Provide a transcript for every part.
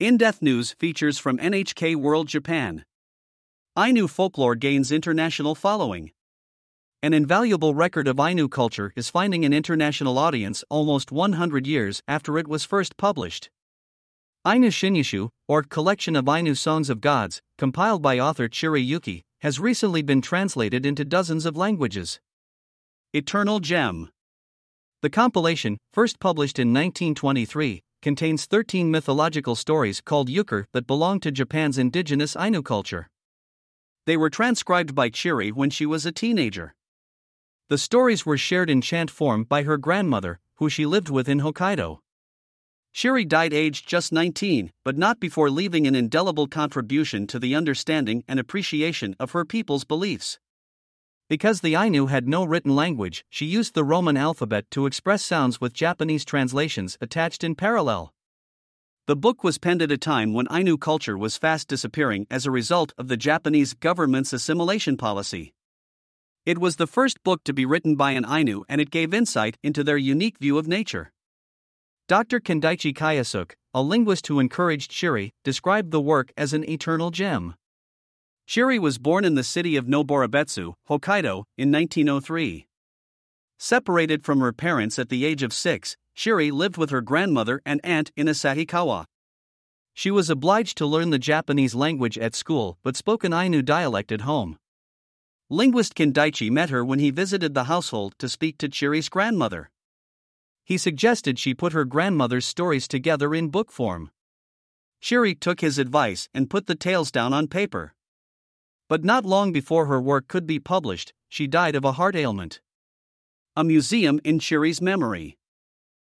In Depth News features from NHK World Japan. Ainu folklore gains international following. An invaluable record of Ainu culture is finding an international audience almost 100 years after it was first published. Ainu Shinyoshu, or Collection of Ainu Songs of Gods, compiled by author Chiri Yukie, has recently been translated into dozens of languages. Eternal Gem The compilation, first published in 1923, contains 13 mythological stories called yukar that belong to Japan's indigenous Ainu culture. They were transcribed by Chiri when she was a teenager. The stories were shared in chant form by her grandmother, who she lived with in Hokkaido. Chiri died aged just 19, but not before leaving an indelible contribution to the understanding and appreciation of her people's beliefs. Because the Ainu had no written language, she used the Roman alphabet to express sounds with Japanese translations attached in parallel. The book was penned at a time when Ainu culture was fast disappearing as a result of the Japanese government's assimilation policy. It was the first book to be written by an Ainu and it gave insight into their unique view of nature. Dr. Kindaichi Kyosuke, a linguist who encouraged Chiri, described the work as an eternal gem. Chiri was born in the city of Noboribetsu, Hokkaido, in 1903. Separated from her parents at the age of six, Chiri lived with her grandmother and aunt in Asahikawa. She was obliged to learn the Japanese language at school but spoke an Ainu dialect at home. Linguist Kindaichi met her when he visited the household to speak to Chiri's grandmother. He suggested she put her grandmother's stories together in book form. Chiri took his advice and put the tales down on paper. But not long before her work could be published, she died of a heart ailment. A museum in Chiri's memory.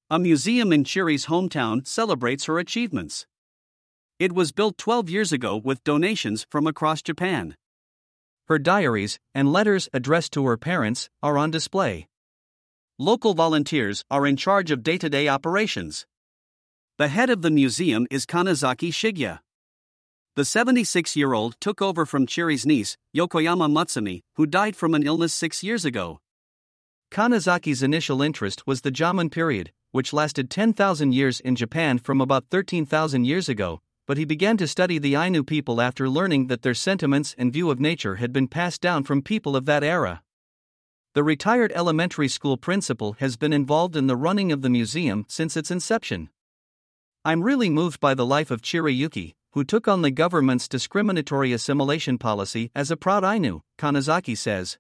A museum in Chiri's hometown celebrates her achievements. It was built 12 years ago with donations from across Japan. Her diaries and letters addressed to her parents are on display. Local volunteers are in charge of day to day operations. The head of the museum is Kanazaki Shigya. The 76 year old took over from Chiri's niece, Yokoyama Mutsumi, who died from an illness six years ago. Kanazaki's initial interest was the Jomon period, which lasted 10,000 years in Japan from about 13,000 years ago, but he began to study the Ainu people after learning that their sentiments and view of nature had been passed down from people of that era. The retired elementary school principal has been involved in the running of the museum since its inception. I'm really moved by the life of Chiri Yukie, who took on the government's discriminatory assimilation policy as a proud Ainu, Kanazaki says.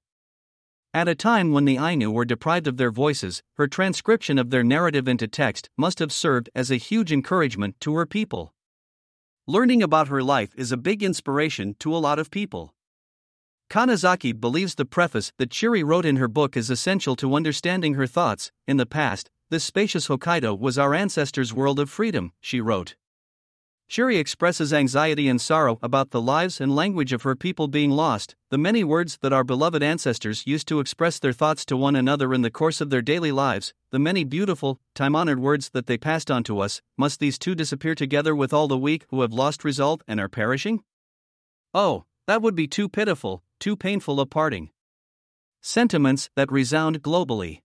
At a time when the Ainu were deprived of their voices, her transcription of their narrative into text must have served as a huge encouragement to her people. Learning about her life is a big inspiration to a lot of people. Kanazaki believes the preface that Chiri wrote in her book is essential to understanding her thoughts. In the past, this spacious Hokkaido was our ancestors' world of freedom, she wrote. Chiri expresses anxiety and sorrow about the lives and language of her people being lost, the many words that our beloved ancestors used to express their thoughts to one another in the course of their daily lives, the many beautiful, time honored words that they passed on to us, must these too disappear together with all the weak who have lost result and are perishing? Oh, that would be too pitiful, too painful a parting. Sentiments that resound globally.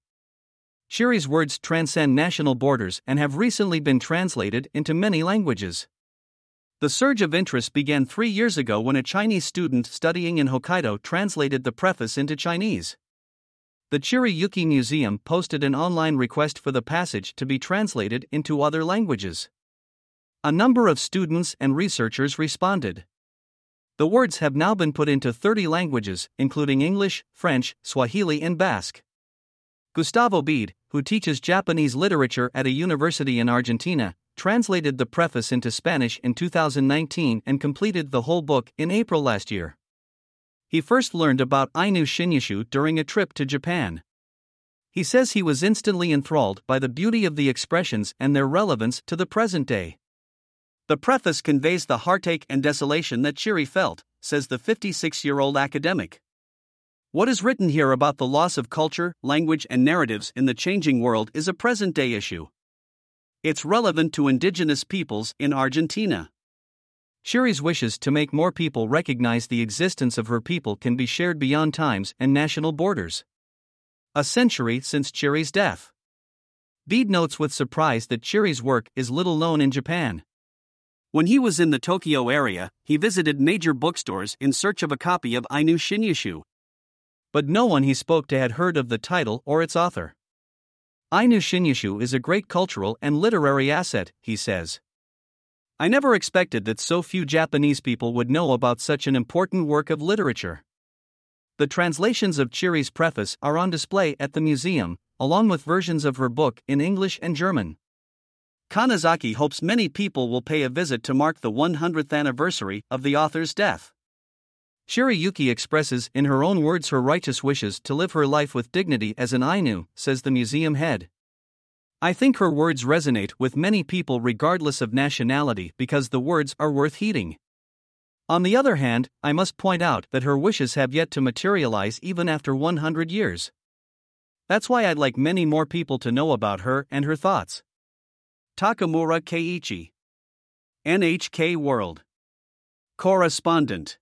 Chiri's words transcend national borders and have recently been translated into many languages. The surge of interest began three years ago when a Chinese student studying in Hokkaido translated the preface into Chinese. The Chiri Yukie Museum posted an online request for the passage to be translated into other languages. A number of students and researchers responded. The words have now been put into 30 languages, including English, French, Swahili, and Basque. Gustavo Bede, who teaches Japanese literature at a university in Argentina, translated the preface into Spanish in 2019 and completed the whole book in April last year. He first learned about Ainu Shinyoshu during a trip to Japan. He says he was instantly enthralled by the beauty of the expressions and their relevance to the present day. The preface conveys the heartache and desolation that Chiri felt, says the 56 year old academic. What is written here about the loss of culture, language, and narratives in the changing world is a present day issue. It's relevant to indigenous peoples in Argentina. Chiri's wishes to make more people recognize the existence of her people can be shared beyond times and national borders. A century since Chiri's death. Bede notes with surprise that Chiri's work is little known in Japan. When he was in the Tokyo area, he visited major bookstores in search of a copy of Ainu Shinyoshu. But no one he spoke to had heard of the title or its author. Ainu Shinyoshu is a great cultural and literary asset, he says. I never expected that so few Japanese people would know about such an important work of literature. The translations of Chiri's preface are on display at the museum, along with versions of her book in English and German. Kanazaki hopes many people will pay a visit to mark the 100th anniversary of the author's death. Chiri Yukie expresses in her own words her righteous wishes to live her life with dignity as an Ainu, says the museum head. I think her words resonate with many people regardless of nationality because the words are worth heeding. On the other hand, I must point out that her wishes have yet to materialize even after 100 years. That's why I'd like many more people to know about her and her thoughts. Takamura Keiichi. NHK World. Correspondent.